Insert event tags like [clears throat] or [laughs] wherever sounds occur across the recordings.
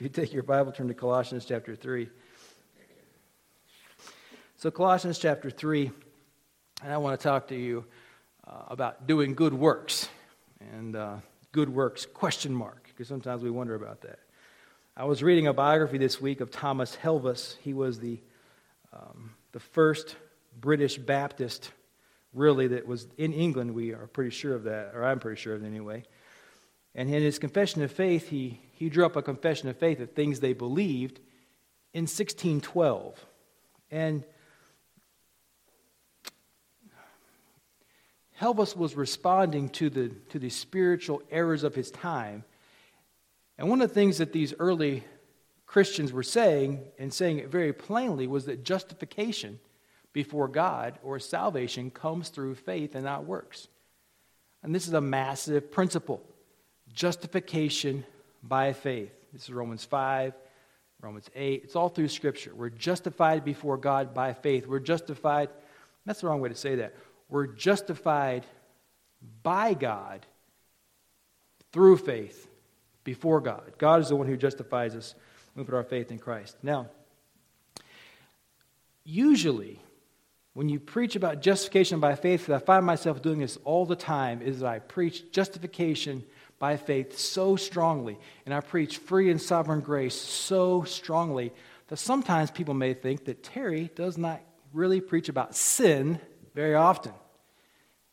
If you take your Bible, turn to Colossians chapter 3. So, Colossians chapter 3, and I want to talk to you uh, about doing good works. And uh, good works, question mark, because sometimes we wonder about that. I was reading a biography this week of Thomas Helwys. He was the, um, the first British Baptist, really, that was in England. We are pretty sure of that, or I'm pretty sure of it anyway. And in his confession of faith, he, he drew up a confession of faith of things they believed in 1612. And Helwys was responding to the, to the spiritual errors of his time and one of the things that these early Christians were saying, and saying it very plainly, was that justification before God or salvation comes through faith and not works. And this is a massive principle justification by faith. This is Romans 5, Romans 8. It's all through Scripture. We're justified before God by faith. We're justified, that's the wrong way to say that. We're justified by God through faith before God. God is the one who justifies us when we put our faith in Christ. Now, usually, when you preach about justification by faith, I find myself doing this all the time, is that I preach justification by faith so strongly, and I preach free and sovereign grace so strongly that sometimes people may think that Terry does not really preach about sin very often.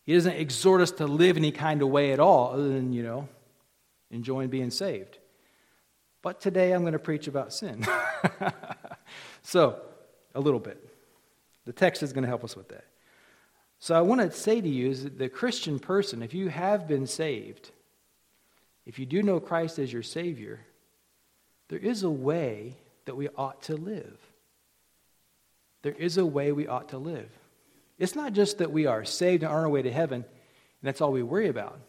He doesn't exhort us to live any kind of way at all, other than, you know, enjoying being saved. But today I'm going to preach about sin. [laughs] so, a little bit. The text is going to help us with that. So, I want to say to you is that the Christian person, if you have been saved, if you do know Christ as your Savior, there is a way that we ought to live. There is a way we ought to live. It's not just that we are saved and on our way to heaven, and that's all we worry about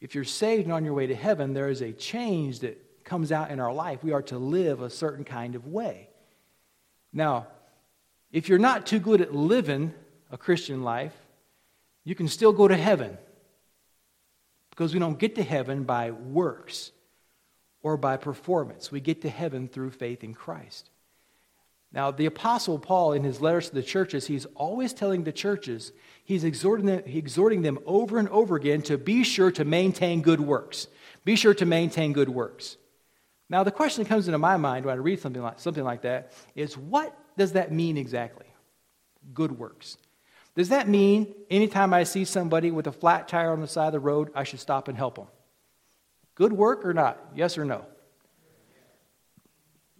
if you're saved and on your way to heaven, there is a change that comes out in our life. We are to live a certain kind of way. Now, if you're not too good at living a Christian life, you can still go to heaven because we don't get to heaven by works or by performance. We get to heaven through faith in Christ. Now, the Apostle Paul, in his letters to the churches, he's always telling the churches, he's exhorting them, exhorting them over and over again to be sure to maintain good works. Be sure to maintain good works. Now, the question that comes into my mind when I read something like, something like that is what does that mean exactly? Good works. Does that mean anytime I see somebody with a flat tire on the side of the road, I should stop and help them? Good work or not? Yes or no?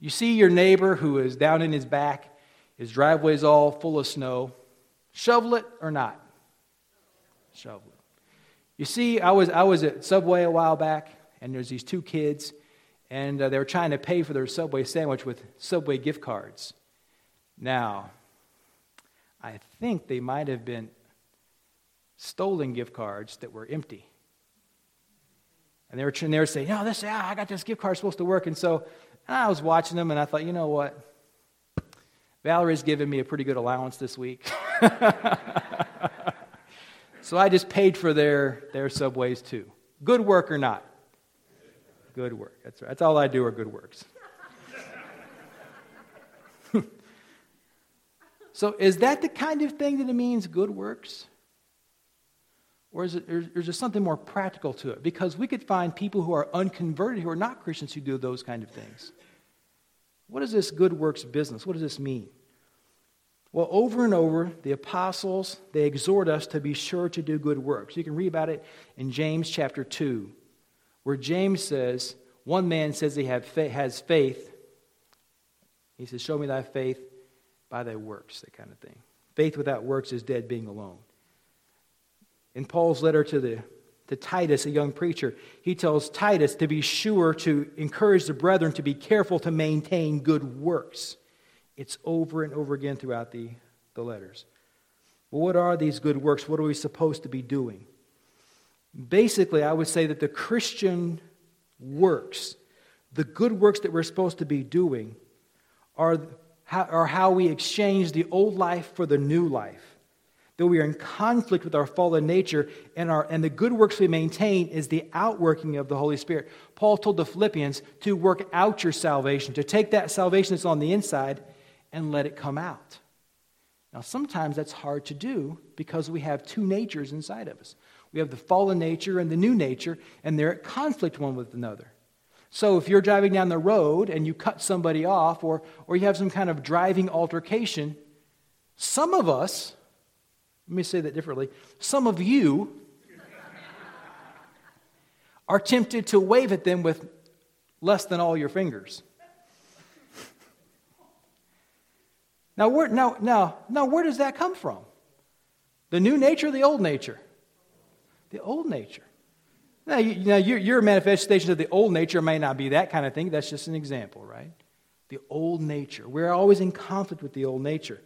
You see your neighbor who is down in his back, his driveway's all full of snow. Shovel it or not? Shovel it. You see, I was, I was at Subway a while back, and there's these two kids, and uh, they were trying to pay for their Subway sandwich with Subway gift cards. Now, I think they might have been stolen gift cards that were empty. And they were, they were saying, "No, this, yeah, I got this gift card supposed to work." And so and I was watching them and I thought, you know what? Valerie's giving me a pretty good allowance this week. [laughs] so I just paid for their, their subways too. Good work or not? Good work. That's, right. That's all I do are good works. So is that the kind of thing that it means good works? Or is, it, or is there something more practical to it? Because we could find people who are unconverted, who are not Christians, who do those kind of things. What is this good works business? What does this mean? Well, over and over, the apostles, they exhort us to be sure to do good works. You can read about it in James chapter 2, where James says, one man says he has faith. He says, Show me thy faith by thy works, that kind of thing. Faith without works is dead being alone. In Paul's letter to, the, to Titus, a young preacher, he tells Titus to be sure to encourage the brethren to be careful to maintain good works. It's over and over again throughout the, the letters. Well, what are these good works? What are we supposed to be doing? Basically, I would say that the Christian works, the good works that we're supposed to be doing, are how, are how we exchange the old life for the new life. That we are in conflict with our fallen nature, and, our, and the good works we maintain is the outworking of the Holy Spirit. Paul told the Philippians to work out your salvation, to take that salvation that's on the inside and let it come out. Now, sometimes that's hard to do because we have two natures inside of us. We have the fallen nature and the new nature, and they're at conflict one with another. So if you're driving down the road and you cut somebody off, or, or you have some kind of driving altercation, some of us, let me say that differently. Some of you are tempted to wave at them with less than all your fingers. Now, where, now, now, now, where does that come from? The new nature the old nature? The old nature. Now, you, now your, your manifestation of the old nature may not be that kind of thing. That's just an example, right? The old nature. We're always in conflict with the old nature.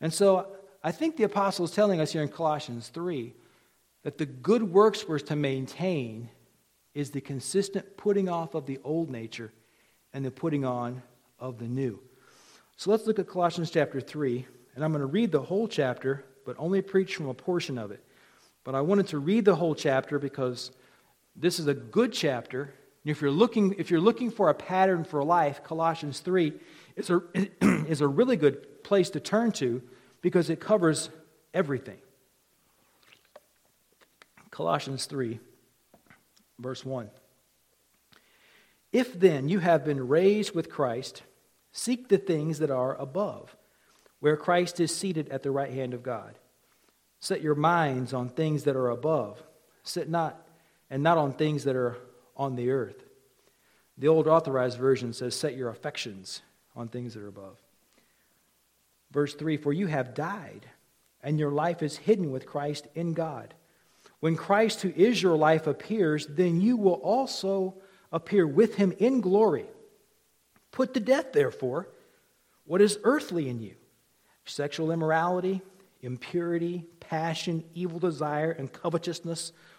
And so I think the apostle is telling us here in Colossians 3 that the good works we're to maintain is the consistent putting off of the old nature and the putting on of the new. So let's look at Colossians chapter 3, and I'm going to read the whole chapter, but only preach from a portion of it. But I wanted to read the whole chapter because this is a good chapter. If you're looking, if you're looking for a pattern for life, Colossians 3 is a, [clears throat] is a really good place to turn to because it covers everything. Colossians 3, verse 1. If then you have been raised with Christ, seek the things that are above, where Christ is seated at the right hand of God. Set your minds on things that are above, sit not and not on things that are on the earth. The old authorized version says, Set your affections on things that are above. Verse 3 For you have died, and your life is hidden with Christ in God. When Christ, who is your life, appears, then you will also appear with him in glory. Put to death, therefore, what is earthly in you sexual immorality, impurity, passion, evil desire, and covetousness,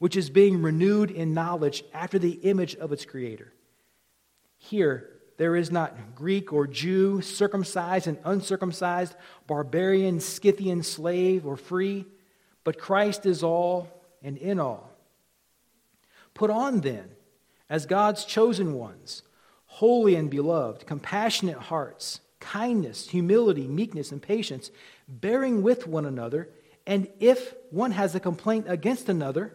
which is being renewed in knowledge after the image of its creator. Here, there is not Greek or Jew, circumcised and uncircumcised, barbarian, Scythian, slave, or free but Christ is all and in all. Put on then, as God's chosen ones, holy and beloved, compassionate hearts, kindness, humility, meekness, and patience, bearing with one another, and if one has a complaint against another,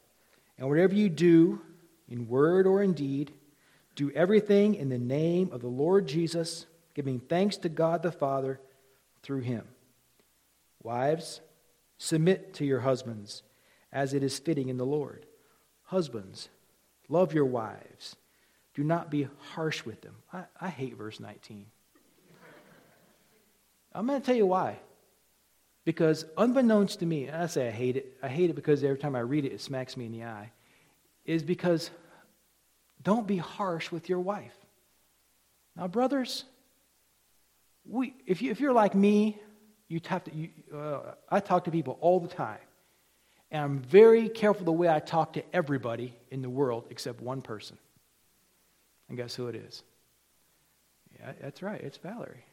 And whatever you do, in word or in deed, do everything in the name of the Lord Jesus, giving thanks to God the Father through him. Wives, Submit to your husbands as it is fitting in the Lord. Husbands, love your wives. Do not be harsh with them. I, I hate verse 19. I'm going to tell you why. Because unbeknownst to me, I say I hate it, I hate it because every time I read it, it smacks me in the eye, is because don't be harsh with your wife. Now, brothers, we, if, you, if you're like me, you have to, you, uh, I talk to people all the time. And I'm very careful the way I talk to everybody in the world except one person. And guess who it is? Yeah, that's right. It's Valerie.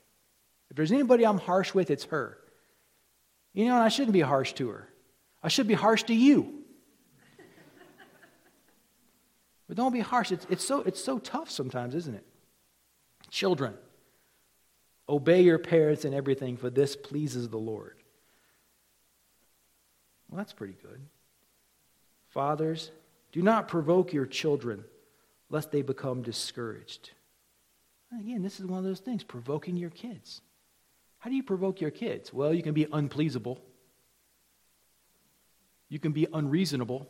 If there's anybody I'm harsh with, it's her. You know, and I shouldn't be harsh to her. I should be harsh to you. but don't be harsh. It's, it's, so, it's so tough sometimes, isn't it? Children. Obey your parents in everything, for this pleases the Lord. Well, that's pretty good. Fathers, Do not provoke your children, lest they become discouraged. Again, this is one of those things provoking your kids. How do you provoke your kids? Well, you can be unpleasable, you can be unreasonable,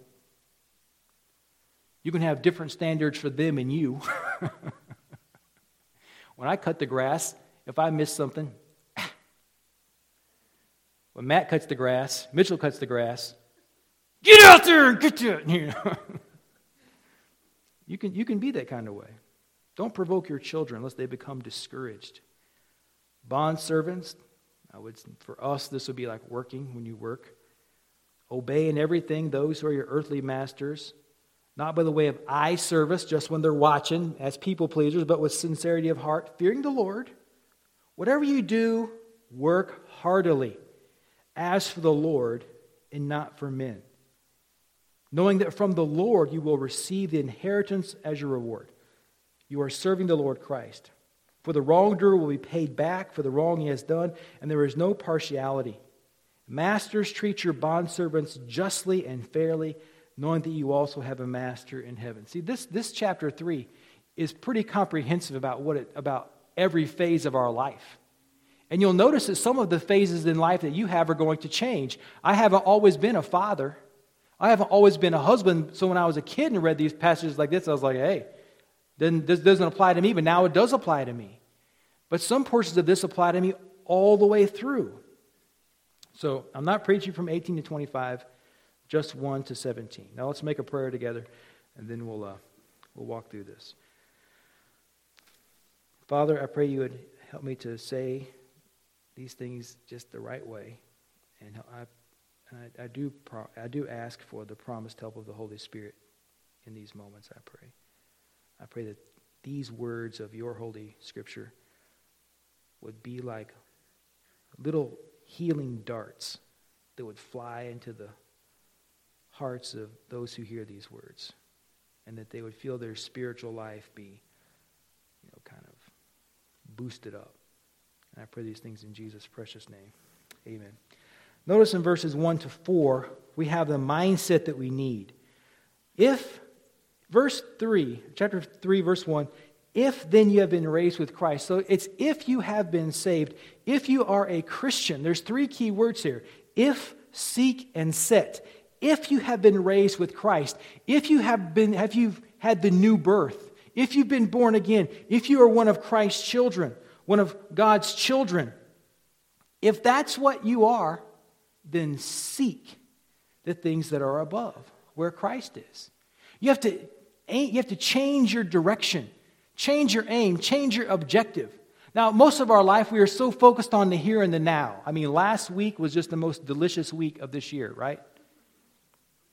you can have different standards for them and you. [laughs] when I cut the grass, if I miss something, [coughs] when Matt cuts the grass, Mitchell cuts the grass, get out there and get it. You, know? [laughs] you, can, you can be that kind of way. Don't provoke your children lest they become discouraged. Bond servants, I would, for us, this would be like working when you work. Obey in everything those who are your earthly masters not by the way of eye service, just when they're watching as people pleasers, but with sincerity of heart, fearing the Lord. Whatever you do, work heartily, as for the Lord and not for men, knowing that from the Lord you will receive the inheritance as your reward. You are serving the Lord Christ. For the wrongdoer will be paid back for the wrong he has done, and there is no partiality. Masters, treat your bondservants justly and fairly knowing that you also have a master in heaven. See, this, this chapter 3 is pretty comprehensive about, what it, about every phase of our life. And you'll notice that some of the phases in life that you have are going to change. I haven't always been a father. I haven't always been a husband. So when I was a kid and read these passages like this, I was like, hey, then this doesn't apply to me, but now it does apply to me. But some portions of this apply to me all the way through. So I'm not preaching from 18 to 25 just 1 to 17. Now let's make a prayer together, and then we'll, uh, we'll walk through this. Father, I pray you would help me to say these things just the right way. And I, I, I do, pro- I do ask for the promised help of the Holy Spirit in these moments, I pray. I pray that these words of your holy scripture would be like little healing darts that would fly into the hearts of those who hear these words, and that they would feel their spiritual life be, you know, kind of boosted up. And I pray these things in Jesus' precious name. Amen. Notice in verses 1 to 4, we have the mindset that we need. If, verse 3, chapter 3, verse 1, if then you have been raised with Christ. So it's if you have been saved, if you are a Christian. There's three key words here if, seek, and set if you have been raised with Christ, if you have been have you had the new birth, if you've been born again, if you are one of Christ's children, one of God's children, if that's what you are, then seek the things that are above, where Christ is. You have to you have to change your direction, change your aim, change your objective. Now, most of our life, we are so focused on the here and the now. I mean, last week was just the most delicious week of this year, right?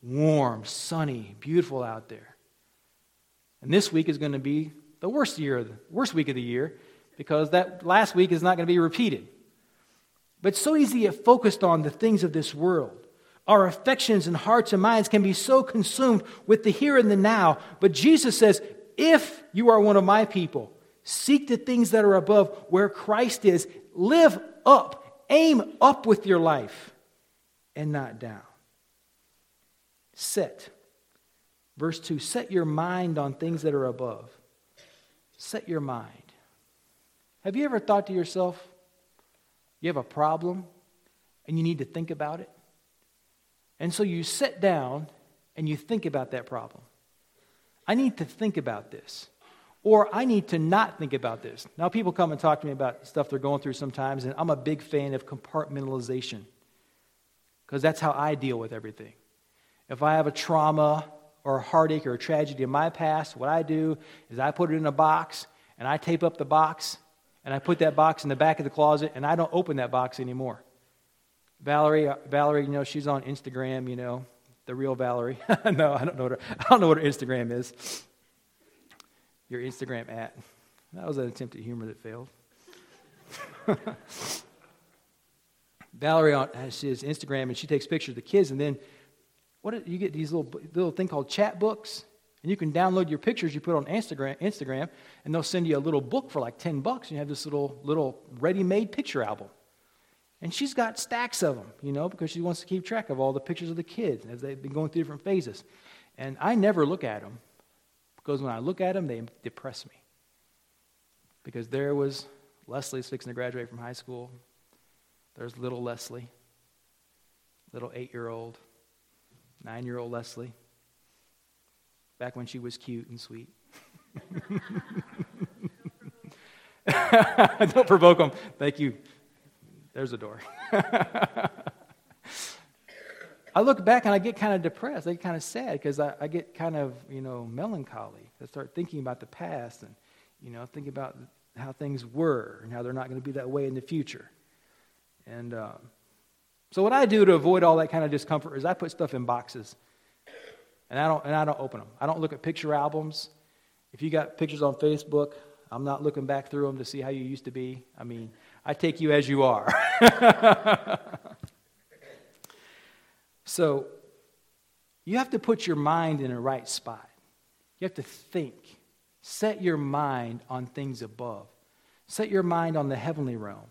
warm, sunny, beautiful out there. And this week is going to be the worst year, the worst week of the year, because that last week is not going to be repeated. But it's so easy to get focused on the things of this world. Our affections and hearts and minds can be so consumed with the here and the now. But Jesus says, if you are one of my people, seek the things that are above where Christ is. Live up, aim up with your life, and not down. Set. Verse 2 Set your mind on things that are above. Set your mind. Have you ever thought to yourself, you have a problem and you need to think about it? And so you sit down and you think about that problem. I need to think about this. Or I need to not think about this. Now, people come and talk to me about stuff they're going through sometimes, and I'm a big fan of compartmentalization because that's how I deal with everything. If I have a trauma or a heartache or a tragedy in my past, what I do is I put it in a box and I tape up the box and I put that box in the back of the closet and I don't open that box anymore. Valerie, uh, Valerie, you know, she's on Instagram, you know, the real Valerie. [laughs] no, I don't know what her, I don't know what her Instagram is. Your Instagram at. That was an attempt at humor that failed. [laughs] Valerie on has Instagram and she takes pictures of the kids and then what you get these little little thing called chat books, and you can download your pictures you put on Instagram, Instagram, and they'll send you a little book for like ten bucks, and you have this little little ready-made picture album. And she's got stacks of them, you know, because she wants to keep track of all the pictures of the kids as they've been going through different phases. And I never look at them because when I look at them, they depress me. Because there was Leslie's fixing to graduate from high school. There's little Leslie, little eight year old, nine year old Leslie, back when she was cute and sweet. [laughs] Don't provoke them. Thank you. There's a door. [laughs] I look back and I get kind of depressed. I get kind of sad because I, I, get kind of, you know, melancholy. I start thinking about the past and, you know, thinking about how things were and how they're not going to be that way in the future. And um, so what I do to avoid all that kind of discomfort is I put stuff in boxes, and I don't and I don't open them. I don't look at picture albums. If you got pictures on Facebook, I'm not looking back through them to see how you used to be. I mean, I take you as you are. [laughs] So you have to put your mind in a right spot. You have to think. Set your mind on things above. Set your mind on the heavenly realm.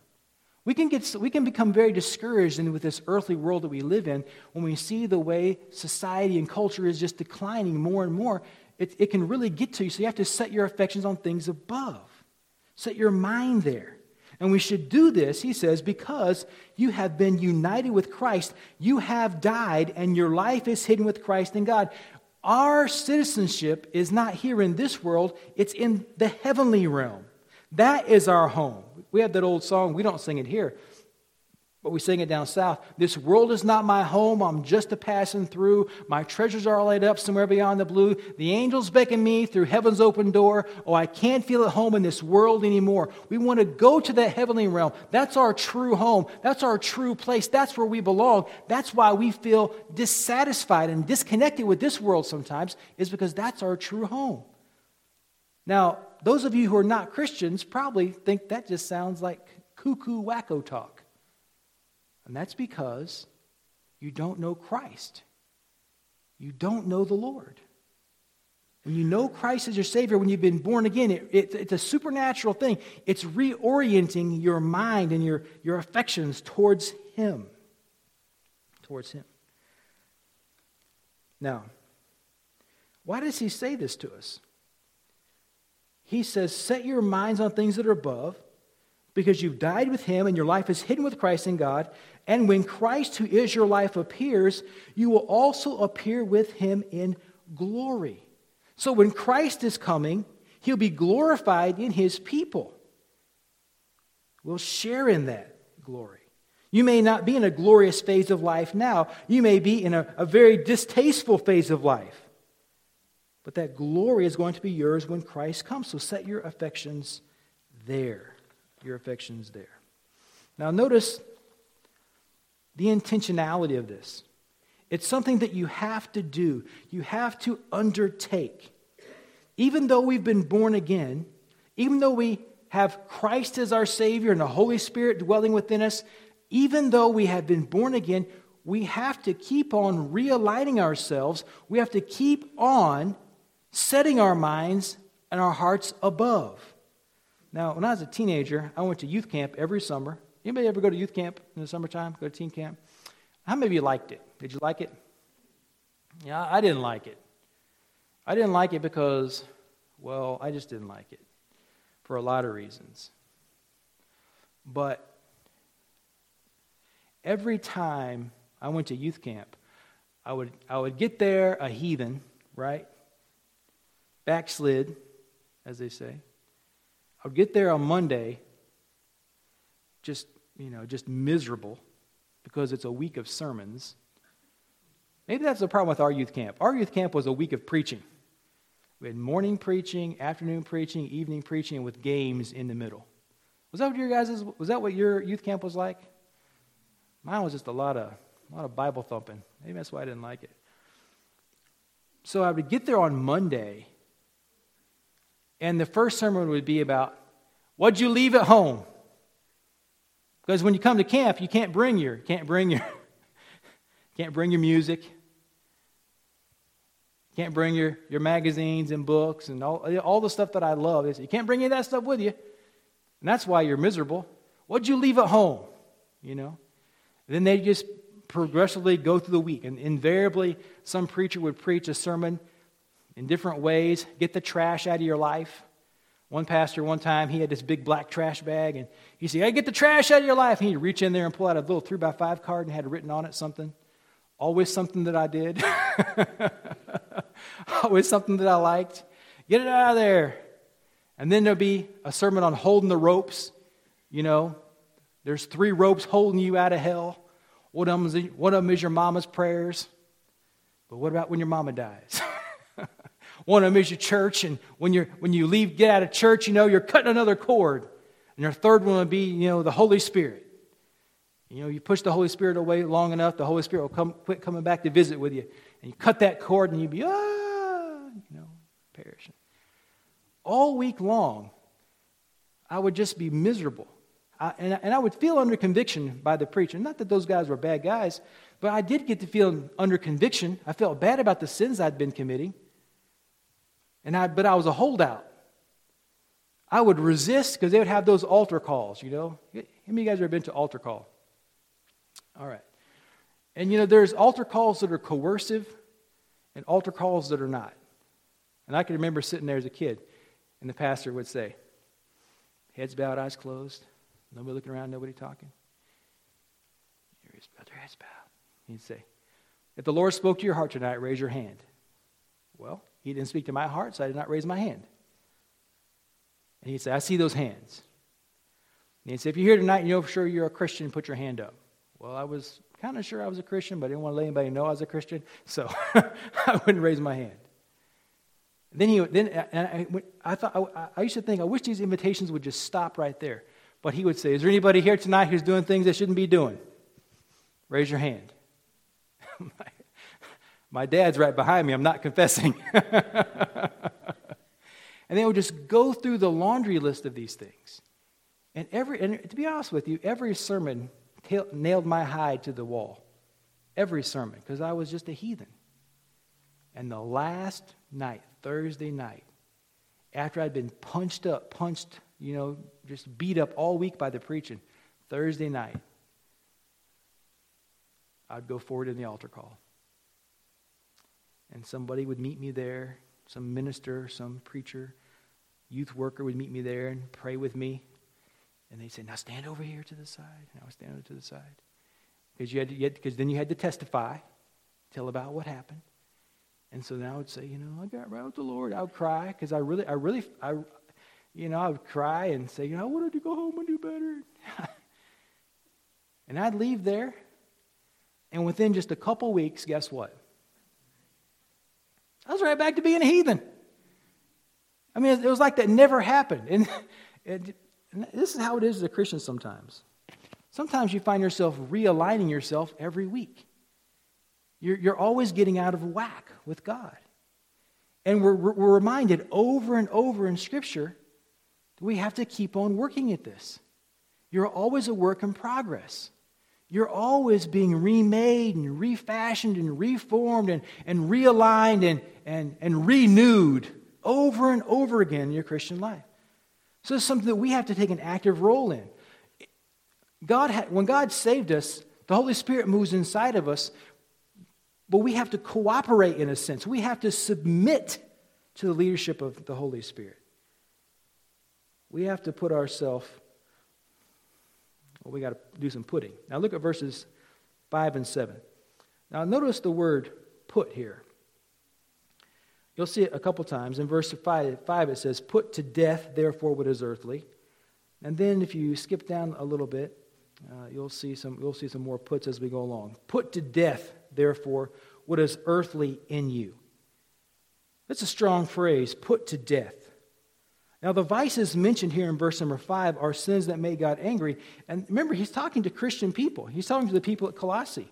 We can, get, we can become very discouraged in, with this earthly world that we live in when we see the way society and culture is just declining more and more. It, it can really get to you. So you have to set your affections on things above. Set your mind there. And we should do this, he says, because you have been united with Christ. You have died, and your life is hidden with Christ in God. Our citizenship is not here in this world, it's in the heavenly realm. That is our home. We have that old song, we don't sing it here but we sing it down south. This world is not my home. I'm just a passing through. My treasures are laid up somewhere beyond the blue. The angels beckon me through heaven's open door. Oh, I can't feel at home in this world anymore. We want to go to that heavenly realm. That's our true home. That's our true place. That's where we belong. That's why we feel dissatisfied and disconnected with this world sometimes, is because that's our true home. Now, those of you who are not Christians probably think that just sounds like cuckoo wacko talk. And that's because you don't know Christ. You don't know the Lord. When you know Christ as your Savior, when you've been born again, it, it, it's a supernatural thing. It's reorienting your mind and your, your affections towards Him. Towards Him. Now, why does He say this to us? He says, Set your minds on things that are above, because you've died with Him and your life is hidden with Christ in God. And when Christ, who is your life, appears, you will also appear with him in glory. So when Christ is coming, he'll be glorified in his people. We'll share in that glory. You may not be in a glorious phase of life now, you may be in a, a very distasteful phase of life. But that glory is going to be yours when Christ comes. So set your affections there. Your affections there. Now, notice the intentionality of this. It's something that you have to do, you have to undertake. Even though we've been born again, even though we have Christ as our Savior and the Holy Spirit dwelling within us, even though we have been born again, we have to keep on realigning ourselves. We have to keep on setting our minds and our hearts above. Now, when I was a teenager, I went to youth camp every summer. Anybody ever go to youth camp in the summertime? Go to teen camp? How many of you liked it? Did you like it? Yeah, I didn't like it. I didn't like it because, well, I just didn't like it for a lot of reasons. But every time I went to youth camp, I would, I would get there a heathen, right? Backslid, as they say. I would get there on Monday, just you know, just miserable because it's a week of sermons. Maybe that's the problem with our youth camp. Our youth camp was a week of preaching. We had morning preaching, afternoon preaching, evening preaching, with games in the middle. Was that what your guys' was that what your youth camp was like? Mine was just a lot of a lot of Bible thumping. Maybe that's why I didn't like it. So I would get there on Monday, and the first sermon would be about what'd you leave at home? Because when you come to camp, you can't bring your can't bring your [laughs] can't bring your music. Can't bring your, your magazines and books and all, all the stuff that I love. You can't bring any of that stuff with you. And that's why you're miserable. What'd you leave at home? You know? And then they just progressively go through the week. And invariably, some preacher would preach a sermon in different ways. Get the trash out of your life. One pastor, one time, he had this big black trash bag, and he said, Hey, get the trash out of your life. And he'd reach in there and pull out a little three by five card and had written on it something. Always something that I did. [laughs] Always something that I liked. Get it out of there. And then there'll be a sermon on holding the ropes. You know, there's three ropes holding you out of hell. One of them is, one of them is your mama's prayers. But what about when your mama dies? [laughs] one of them is your church, and when, you're, when you leave, get out of church, you know, you're cutting another cord. And your third one would be, you know, the Holy Spirit. You know, you push the Holy Spirit away long enough, the Holy Spirit will come, quit coming back to visit with you. And you cut that cord, and you'd be, ah, you know, perishing. All week long, I would just be miserable. I, and, and I would feel under conviction by the preacher. Not that those guys were bad guys, but I did get to feel under conviction. I felt bad about the sins I'd been committing. And I, but I was a holdout. I would resist because they would have those altar calls, you know. How many of you guys ever been to altar call? All right. And you know, there's altar calls that are coercive and altar calls that are not. And I can remember sitting there as a kid, and the pastor would say, Heads bowed, eyes closed. Nobody looking around, nobody talking. Ears bowed, their heads bowed. He'd say, If the Lord spoke to your heart tonight, raise your hand. Well, he didn't speak to my heart, so I did not raise my hand. And he'd say, I see those hands. And he'd say, If you're here tonight and you know for sure you're a Christian, put your hand up. Well, I was kind of sure I was a Christian, but I didn't want to let anybody know I was a Christian, so [laughs] I wouldn't raise my hand. Then he, would then and I, I thought I, I used to think I wish these invitations would just stop right there. But he would say, Is there anybody here tonight who's doing things they shouldn't be doing? Raise your hand. [laughs] my, dad's right behind me. I'm not confessing. [laughs] and they would just go through the laundry list of these things. And, every, and to be honest with you, every sermon t- nailed my hide to the wall. Every sermon, because I was just a heathen. And the last night, Thursday night, after I'd been punched up, punched you know, just beat up all week by the preaching. Thursday night, I'd go forward in the altar call. And somebody would meet me there, some minister, some preacher, youth worker would meet me there and pray with me. And they'd say, Now stand over here to the side. And I would stand over to the side. Because you had to, because then you had to testify, tell about what happened. And so then I would say, you know, I got right with the Lord. I would cry because I really, I really, I, you know, I would cry and say, you know, I wanted to go home and do better. [laughs] and I'd leave there, and within just a couple weeks, guess what? I was right back to being a heathen. I mean, it was like that never happened. And, [laughs] and, this is how it is as a Christian sometimes. Sometimes you find yourself realigning yourself every week. You're, you're always getting out of whack with God. And we're, we're reminded over and over in Scripture that we have to keep on working at this. You're always a work in progress. You're always being remade and refashioned and reformed and, and realigned and, and, and renewed over and over again in your Christian life. So it's something that we have to take an active role in. God ha- when God saved us, the Holy Spirit moves inside of us, but we have to cooperate in a sense. We have to submit to the leadership of the Holy Spirit we have to put ourselves, well, we got to do some putting. Now look at verses 5 and 7. Now notice the word put here. You'll see it a couple times. In verse 5, 5 it says, Put to death, therefore, what is earthly. And then if you skip down a little bit, uh, you'll, see some, you'll see some more puts as we go along. Put to death, therefore, what is earthly in you. That's a strong phrase, put to death. Now, the vices mentioned here in verse number five are sins that made God angry. And remember, he's talking to Christian people, he's talking to the people at Colossae.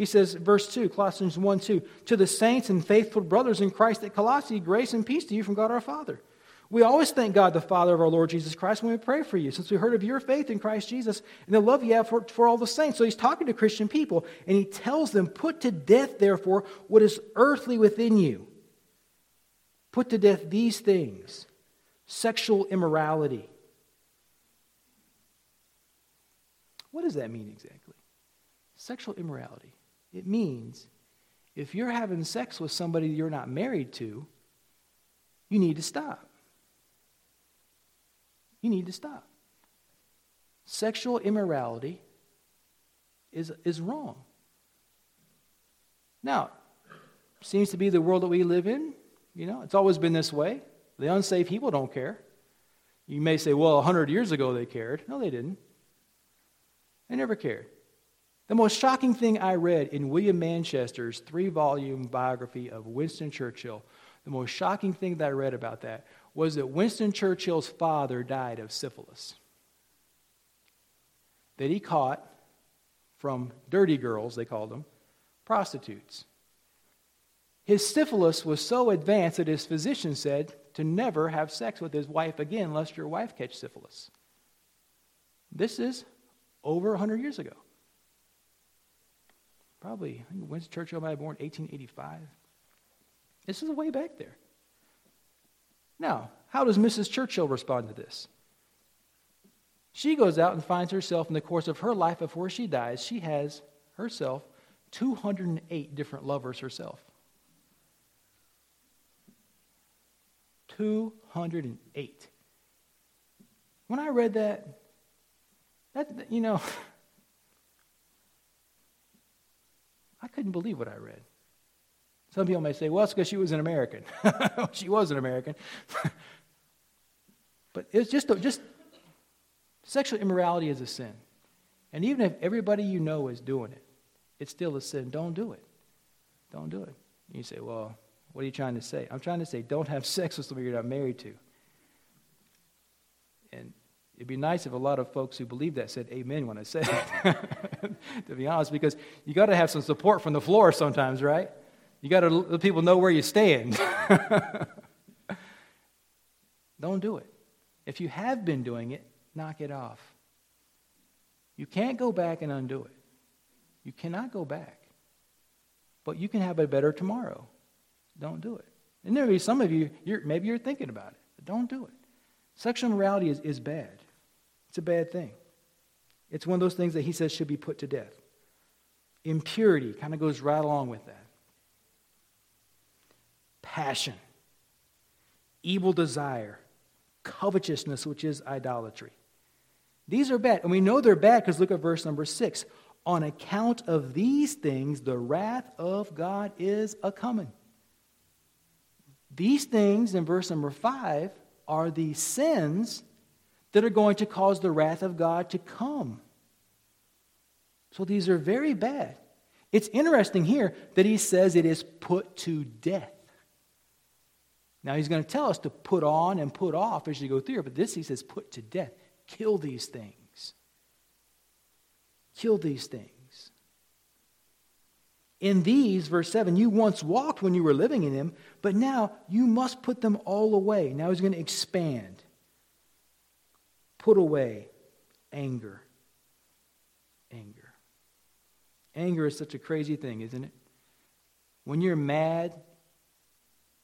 He says, verse 2, Colossians 1 2, to the saints and faithful brothers in Christ at Colossae, grace and peace to you from God our Father. We always thank God, the Father of our Lord Jesus Christ, when we pray for you, since we heard of your faith in Christ Jesus and the love you have for, for all the saints. So he's talking to Christian people, and he tells them, Put to death, therefore, what is earthly within you Put to death these things sexual immorality. What does that mean exactly? Sexual immorality. It means if you're having sex with somebody you're not married to, you need to stop. You need to stop. Sexual immorality is, is wrong. Now, seems to be the world that we live in. You know, it's always been this way. The unsaved people don't care. You may say, well, 100 years ago they cared. No, they didn't. They never cared. The most shocking thing I read in William Manchester's three volume biography of Winston Churchill, the most shocking thing that I read about that was that Winston Churchill's father died of syphilis. That he caught from dirty girls, they called them, prostitutes. His syphilis was so advanced that his physician said to never have sex with his wife again lest your wife catch syphilis. This is over 100 years ago. Probably, I think Churchill might have born 1885. This is way back there. Now, how does Mrs. Churchill respond to this? She goes out and finds herself in the course of her life before she dies, she has herself 208 different lovers herself. 208. When I read that, that you know, [laughs] I couldn't believe what I read. Some people may say, well, it's because she was an American. [laughs] she was an American. [laughs] but it's just, just sexual immorality is a sin. And even if everybody you know is doing it, it's still a sin. Don't do it. Don't do it. You say, well, what are you trying to say? I'm trying to say, don't have [laughs] sex with somebody you're not married to. And it'd be nice if a lot of folks who believe that said amen when I said it, [laughs] to be honest, because you got to have some support from the floor sometimes, right? You got to let people know where you stand. [laughs] Don't do it. If you have been doing it, knock it off. You can't go back and undo it. You cannot go back. But you can have a better tomorrow. Don't do it. And there may be some of you, you're, maybe you're thinking about it, but don't do it. Sexual morality is, is bad. It's a bad thing. It's one of those things that he says should be put to death. Impurity kind of goes right along with that passion, evil desire, covetousness, which is idolatry. These are bad. And we know they're bad because look at verse number six. On account of these things, the wrath of God is a coming. These things in verse number five are the sins that are going to cause the wrath of God to come. So these are very bad. It's interesting here that he says it is put to death. Now he's going to tell us to put on and put off as you go through, but this he says put to death. Kill these things. Kill these things. In these, verse 7, you once walked when you were living in them, but now you must put them all away. Now he's going to expand. Put away anger. Anger. Anger is such a crazy thing, isn't it? When you're mad,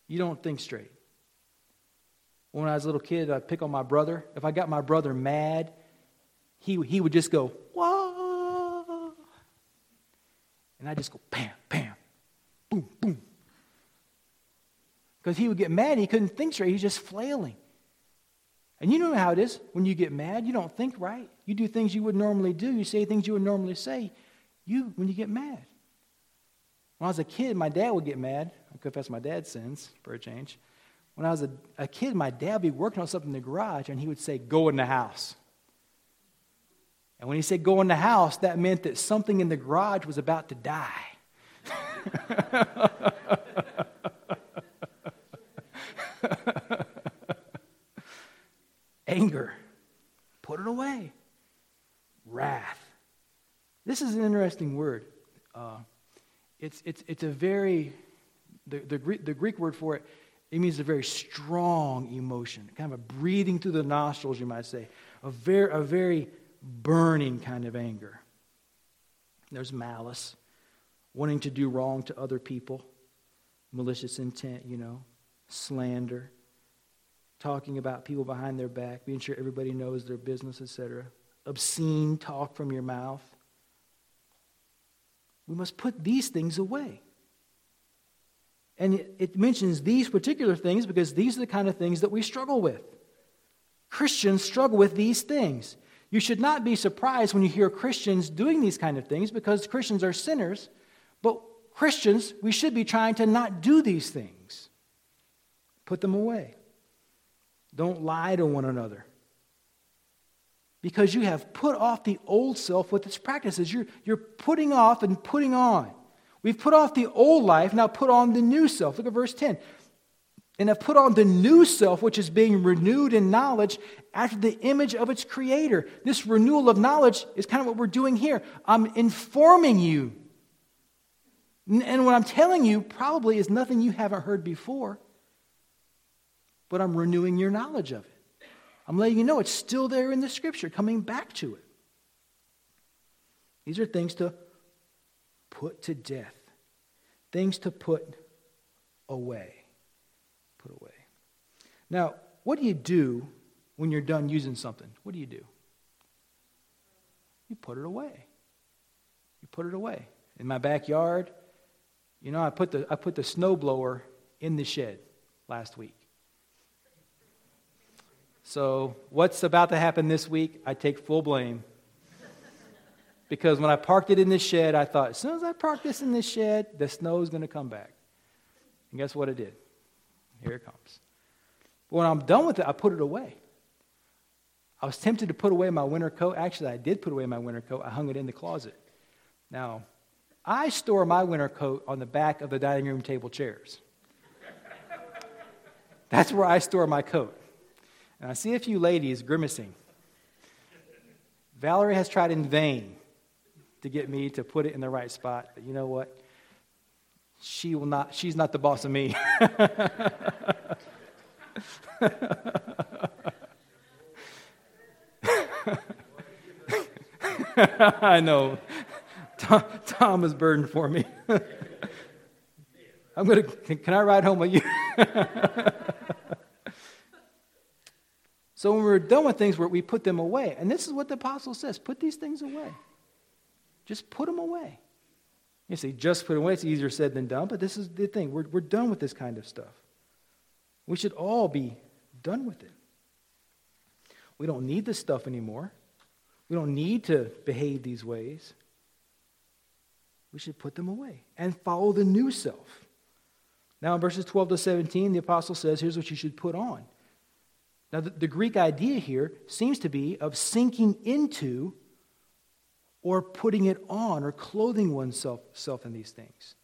you don't think straight. When I was a little kid, I'd pick on my brother. If I got my brother mad, he, he would just go, whoa. And I'd just go, bam, bam, boom, boom. Because he would get mad, he couldn't think straight, he's just flailing. And you know how it is when you get mad, you don't think right. You do things you would normally do, you say things you would normally say. You, when you get mad. When I was a kid, my dad would get mad. I confess my dad's sins for a change. When I was a, a kid, my dad would be working on something in the garage and he would say, Go in the house. And when he said go in the house, that meant that something in the garage was about to die. [laughs] Anger. Put it away. Wrath. This is an interesting word. Uh, it's, it's, it's a very, the, the, Greek, the Greek word for it, it means a very strong emotion, kind of a breathing through the nostrils, you might say, a very, a very burning kind of anger. There's malice, wanting to do wrong to other people, malicious intent, you know, slander, talking about people behind their back, being sure everybody knows their business, etc. Obscene talk from your mouth, We must put these things away. And it, it mentions these particular things because these are the kind of things that we struggle with. Christians struggle with these things. You should not be surprised when you hear Christians doing these kind of things because Christians are sinners, but Christians, we should be trying to not do these things. Put them away. Don't lie to one another. Because you have put off the old self with its practices. You're, you're putting off and putting on. We've put off the old life, now put on the new self. Look at verse 10 and have put on the new self, which is being renewed in knowledge after the image of its creator. This renewal of knowledge is kind of what we're doing here. I'm informing you. And what I'm telling you probably is nothing you haven't heard before, but I'm renewing your knowledge of it. I'm letting you know it's still there in the scripture, coming back to it. These are things to put to death, things to put away put away. Now, what do you do when you're done using something? What do you do? You put it away. You put it away. In my backyard, you know, I put the, I put the snowblower in the shed last week. So, what's about to happen this week? I take full blame. Because when I parked it in the shed, I thought, as soon as I park this in this shed, the snow is going to come back. And guess what it did? Here it comes. But when I'm done with it, I put it away. I was tempted to put away my winter coat. Actually, I did put away my winter coat. I hung it in the closet. Now, I store my winter coat on the back of the dining room table chairs. That's where I store my coat. And I see a few ladies grimacing. Valerie has tried in vain to get me to put it in the right spot. But you know what? she will not, she's not the boss of me. [laughs] I know. Tom, Tom is burdened for me. [laughs] I'm to, can I ride home with you? [laughs] so when we're done with things, we put them away. And this is what the apostle says put these things away. Just put them away. You see, just put away, it's easier said than done, but this is the thing. We're, we're done with this kind of stuff. We should all be done with it. We don't need this stuff anymore. We don't need to behave these ways. We should put them away and follow the new self. Now, in verses 12 to 17, the apostle says, here's what you should put on. Now, the, the Greek idea here seems to be of sinking into or putting it on or clothing oneself self in these things.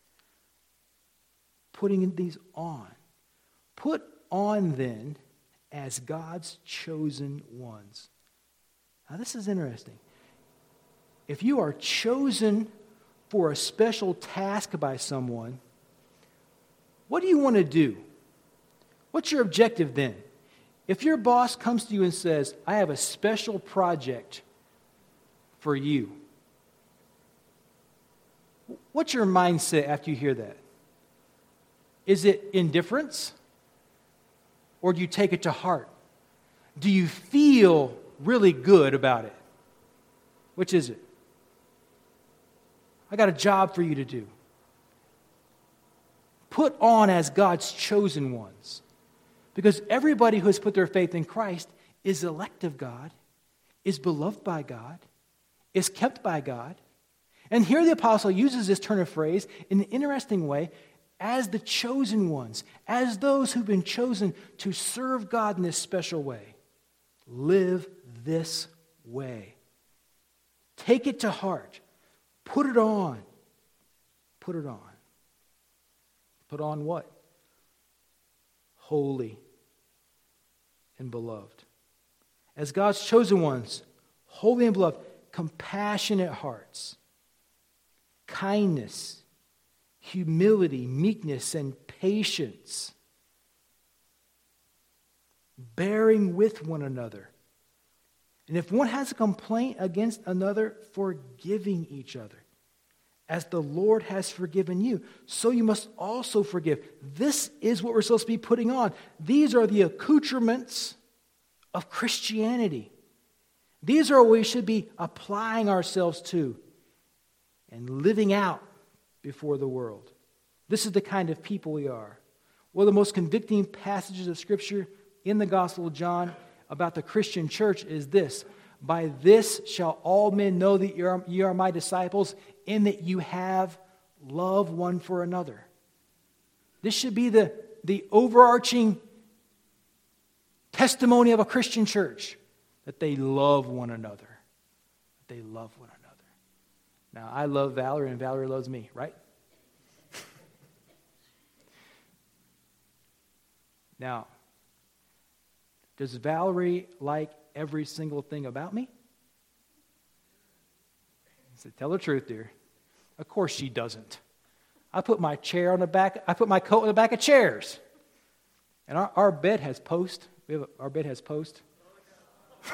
Putting these on. Put on then as God's chosen ones. Now, this is interesting. If you are chosen for a special task by someone, what do you want to do? What's your objective then? If your boss comes to you and says, I have a special project for you, What's your mindset after you hear that? Is it indifference? Or do you take it to heart? Do you feel really good about it? Which is it? I got a job for you to do. Put on as God's chosen ones. Because everybody who has put their faith in Christ is elect of God, is beloved by God, is kept by God, and here the apostle uses this turn of phrase in an interesting way as the chosen ones, as those who've been chosen to serve God in this special way. Live this way. Take it to heart. Put it on. Put it on. Put on what? Holy and beloved. As God's chosen ones, holy and beloved, compassionate hearts kindness, humility, meekness, and patience, bearing with one another. And if one has a complaint against another, forgiving each other. As the Lord has forgiven you, so you must also forgive. This is what we're supposed to be putting on. These are the accoutrements of Christianity. These are what we should be applying ourselves to and living out before the world. This is the kind of people we are. One of the most convicting passages of Scripture in the Gospel of John about the Christian church is this By this shall all men know that you are, you are my disciples, in that you have love one for another. This should be the, the overarching testimony of a Christian church that they love one another. They love one another. Now, I love Valerie, and Valerie loves me, right? [laughs] now, does Valerie like every single thing about me? I said, Tell the truth, dear. Of course she doesn't. I put my chair on the back, I put my coat on the back of chairs. And our, our bed has post. We have a, our bed has post. [laughs]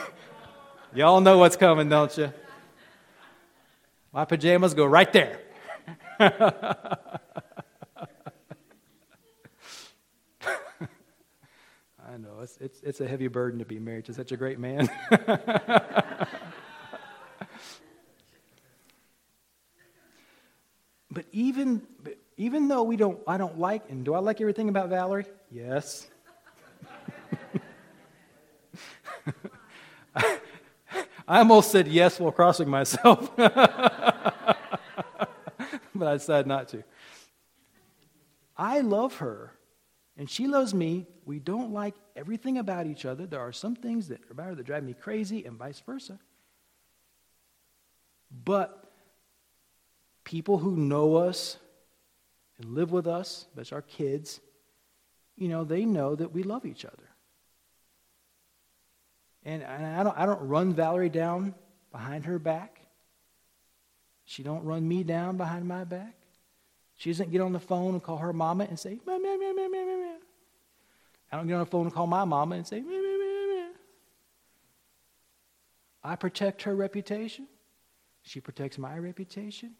Y'all know what's coming, don't you? My pajamas go right there. [laughs] know, it's, it's, it's a heavy burden to be married to such a great man. [laughs] but even, even though we don't, I don't like, and do I like everything about Valerie? Yes. [laughs] I almost said yes while crossing myself, [laughs] but I decided not to. I love her, and she loves me. We don't like everything about each other. There are some things that about her that drive me crazy, and vice versa. But people who know us and live with us, that's our kids, you know, they know that we love each other. And, and I, don't, I don't run Valerie down behind her back. She don't run me down behind my back. She doesn't get on the phone and call her mama and say. I don't get on the phone and call my mama and say. I protect her reputation. She protects my reputation.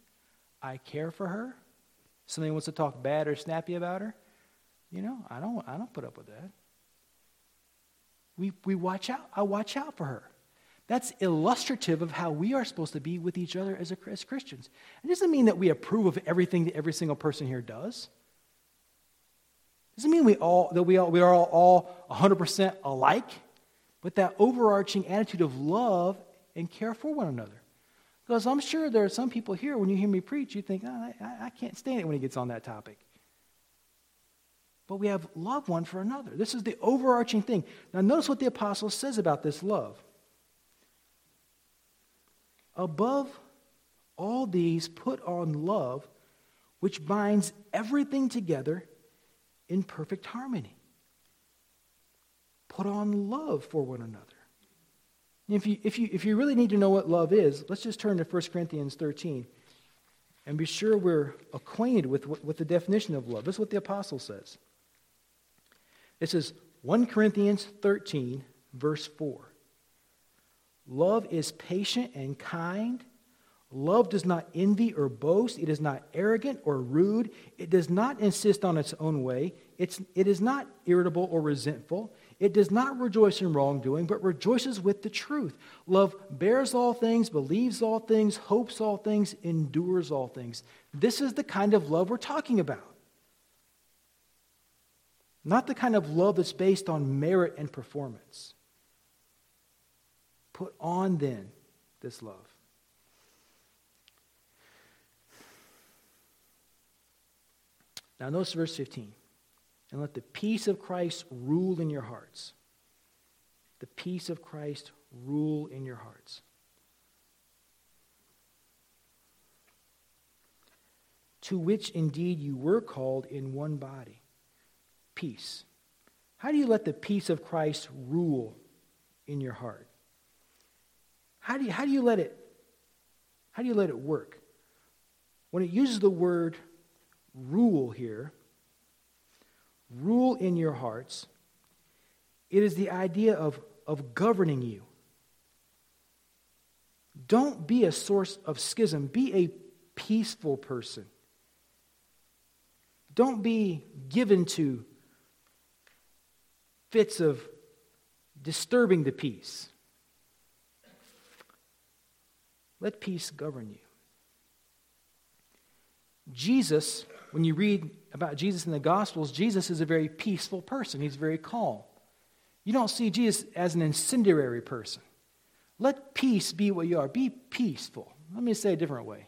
I care for her. Somebody wants to talk bad or snappy about her. You know, I don't, I don't put up with that. We, we watch out. I watch out for her. That's illustrative of how we are supposed to be with each other as, a, as Christians. It doesn't mean that we approve of everything that every single person here does. It doesn't mean we all, that we, all, we are all, all 100% alike, but that overarching attitude of love and care for one another. Because I'm sure there are some people here, when you hear me preach, you think, oh, I, I can't stand it when he gets on that topic but we have love one for another. This is the overarching thing. Now, notice what the apostle says about this love. Above all these, put on love, which binds everything together in perfect harmony. Put on love for one another. If you, if, you, if you really need to know what love is, let's just turn to 1 Corinthians 13 and be sure we're acquainted with, with the definition of love. This is what the apostle says. This is 1 Corinthians 13, verse 4. Love is patient and kind. Love does not envy or boast. It is not arrogant or rude. It does not insist on its own way. It's, it is not irritable or resentful. It does not rejoice in wrongdoing, but rejoices with the truth. Love bears all things, believes all things, hopes all things, endures all things. This is the kind of love we're talking about. Not the kind of love that's based on merit and performance. Put on then this love. Now, notice verse 15. And let the peace of Christ rule in your hearts. The peace of Christ rule in your hearts. To which indeed you were called in one body peace. How do you let the peace of Christ rule in your heart? How do you, how do you let it how do you let it work? When it uses the word rule here, rule in your hearts, it is the idea of, of governing you. Don't be a source of schism. Be a peaceful person. Don't be given to fits of disturbing the peace. Let peace govern you. Jesus, when you read about Jesus in the Gospels, Jesus is a very peaceful person. He's very calm. You don't see Jesus as an incendiary person. Let peace be what you are. Be peaceful. Let me say it a different way.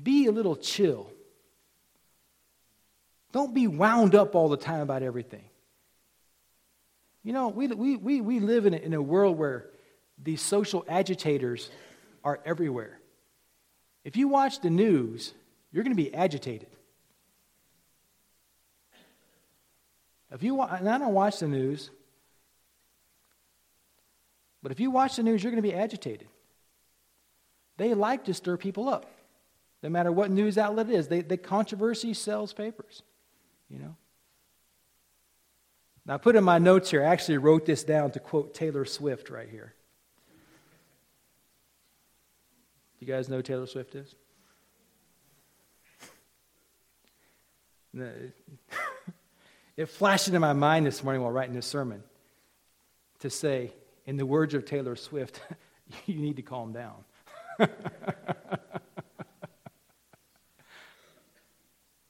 Be a little chill. Don't be wound up all the time about everything. You know, we, we, we, we live in a, in a world where these social agitators are everywhere. If you watch the news, you're going to be agitated. If you and I don't watch the news, but if you watch the news, you're going to be agitated. They like to stir people up, no matter what news outlet it is. They, the controversy sells papers, you know. Now, I put in my notes here, I actually wrote this down to quote Taylor Swift right here. You guys know Taylor Swift is? [laughs] it flashed into my mind this morning while writing this sermon to say, in the words of Taylor Swift, [laughs] you need to calm down. [laughs]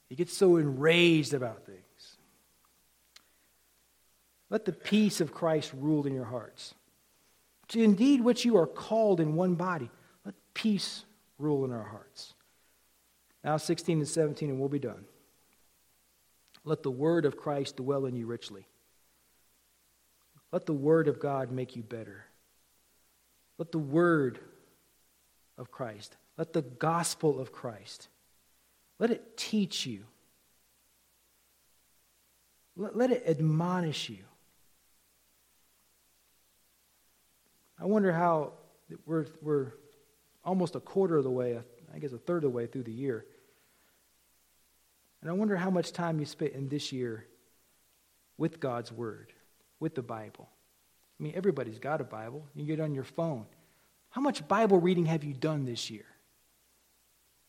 he gets so enraged about things. Let the peace of Christ rule in your hearts. To indeed which you are called in one body, peace rule in our hearts. Now, 16 and 17, and we'll be done. Let the word of Christ dwell in you richly. Let the word of God make you better. Let the word of Christ, let the gospel of Christ, let it teach you. Let, let it admonish you. I wonder how we're, we're almost a quarter of the way, I guess a third of the way through the year. And I wonder how much time you spent in this year with God's Word, with the Bible. I mean, everybody's got a Bible. You get on your phone. How much Bible reading have you done this year?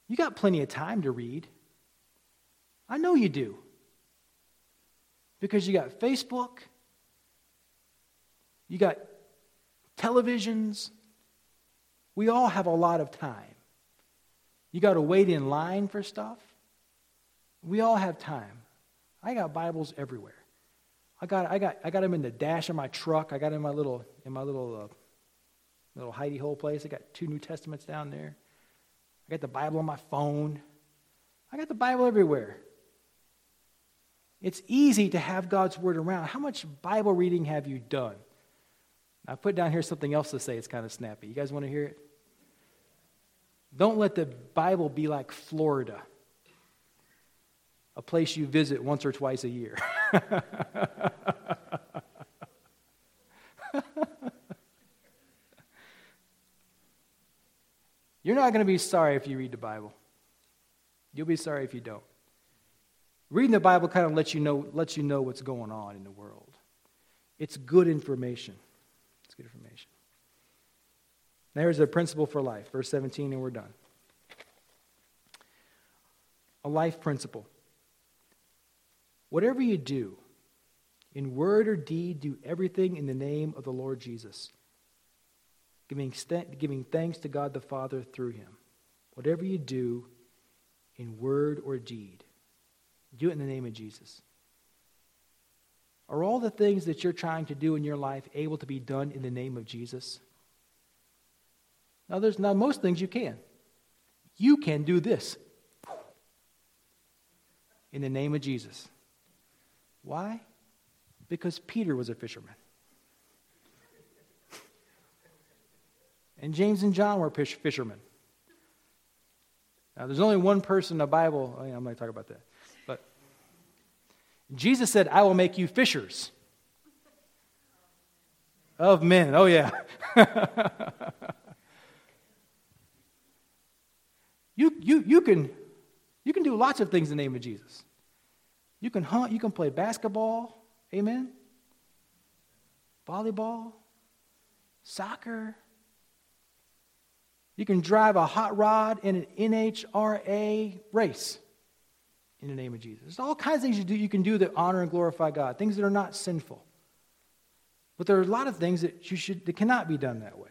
You got plenty of time to read. I know you do. Because you got Facebook, you got televisions. We all have a lot of time. You got to wait in line for stuff. We all have time. I got Bibles everywhere. I got, I got, I got them in the dash of my truck. I got them in my little, in my little, uh, little hidey hole place. I got two New Testaments down there. I got the Bible on my phone. I got the Bible everywhere. It's easy to have God's word around. How much Bible reading have you done? I put down here something else to say. It's kind of snappy. You guys want to hear it? Don't let the Bible be like Florida, a place you visit once or twice a year. [laughs] You're not going to be sorry if you read the Bible. You'll be sorry if you don't. Reading the Bible kind of lets you know, lets you know what's going on in the world. It's good information It's good information. There's a principle for life. Verse 17, and we're done. A life principle. Whatever you do, in word or deed, do everything in the name of the Lord Jesus, giving, giving thanks to God the Father through him. Whatever you do, in word or deed, do it in the name of Jesus. Are all the things that you're trying to do in your life able to be done in the name of Jesus? Now, there's now most things you can. You can do this in the name of Jesus. Why? Because Peter was a fisherman. and James and John were fishermen. Now, there's only one person in the Bible, oh, I'm going to talk about that. But Jesus said, I will make you fishers of men. Oh, yeah. [laughs] you, you, you, can, you can do lots of things in the name of Jesus. You can hunt, you can play basketball, amen, volleyball, soccer. You can drive a hot rod in an NHRA race in the name of Jesus. There's all kinds of things you, do, you can do that honor and glorify God, things that are not sinful. But there are a lot of things that you should that cannot be done that way.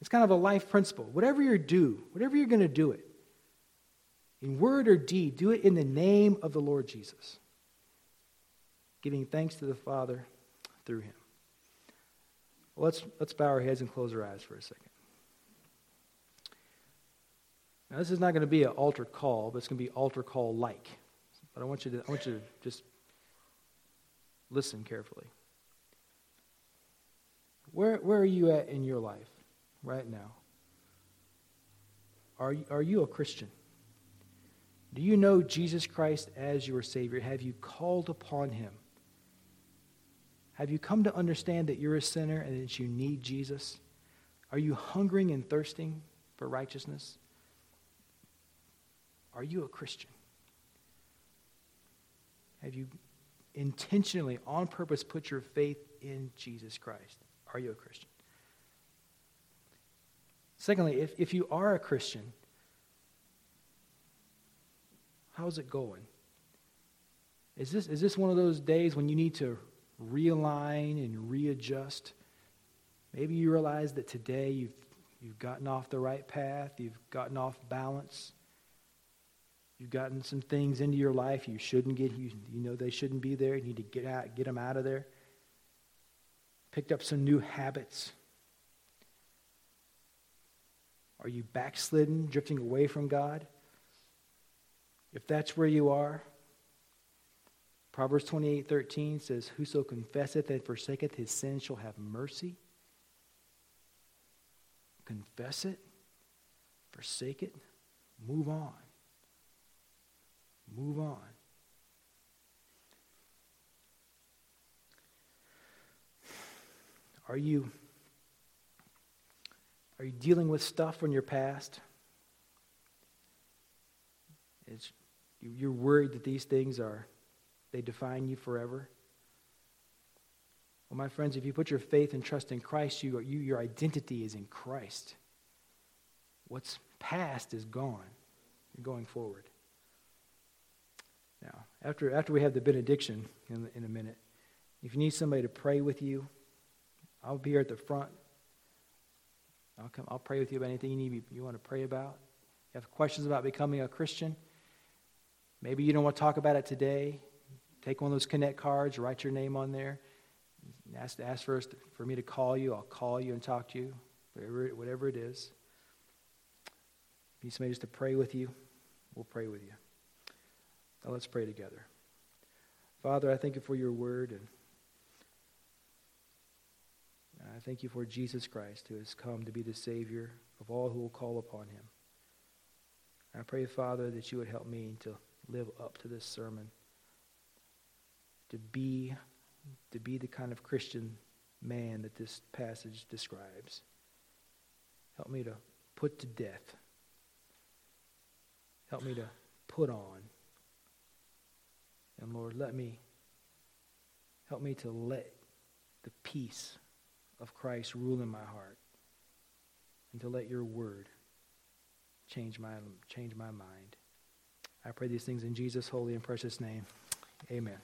It's kind of a life principle. Whatever you do, whatever you're going to do it, in word or deed, do it in the name of the Lord Jesus, giving thanks to the Father through him. Well, let's, let's bow our heads and close our eyes for a second. Now, this is not going to be an altar call, but it's going to be altar call like. But I want you to, I want you to just listen carefully. Where, where are you at in your life right now? Are are you a Christian? Do you know Jesus Christ as your Savior? Have you called upon Him? Have you come to understand that you're a sinner and that you need Jesus? Are you hungering and thirsting for righteousness? Are you a Christian? Have you intentionally, on purpose, put your faith in Jesus Christ? Are you a Christian? Secondly, if, if you are a Christian, how's it going? Is this, is this one of those days when you need to realign and readjust? Maybe you realize that today you've, you've gotten off the right path, you've gotten off balance, you've gotten some things into your life you shouldn't get, you, you know they shouldn't be there, you need to get, out, get them out of there picked up some new habits? Are you backslidden, drifting away from God? If that's where you are, Proverbs 28 13 says, Whoso confesseth and forsaketh his sin shall have mercy. Confess it, forsake it, move on. Move on. Are you, are you dealing with stuff from your past? You're worried that these things are, they define you forever? Well, my friends, if you put your faith and trust in Christ, you, you, your identity is in Christ. What's past is gone. You're going forward. Now, after, after we have the benediction in, in a minute, if you need somebody to pray with you, I'll be here at the front. I'll come. I'll pray with you about anything you need. You want to pray about. You have questions about becoming a Christian. Maybe you don't want to talk about it today. Take one of those connect cards. Write your name on there. Ask, ask for, for me to call you. I'll call you and talk to you. Whatever, whatever it is. You need somebody just to pray with you, we'll pray with you. Now let's pray together. Father, I thank you for your word and. I thank you for Jesus Christ who has come to be the Savior of all who will call upon him. I pray, Father, that you would help me to live up to this sermon, to be, to be the kind of Christian man that this passage describes. Help me to put to death. Help me to put on. And Lord, let me, help me to let the peace of Christ rule in my heart and to let your word change my, change my mind. I pray these things in Jesus' holy and precious name. Amen.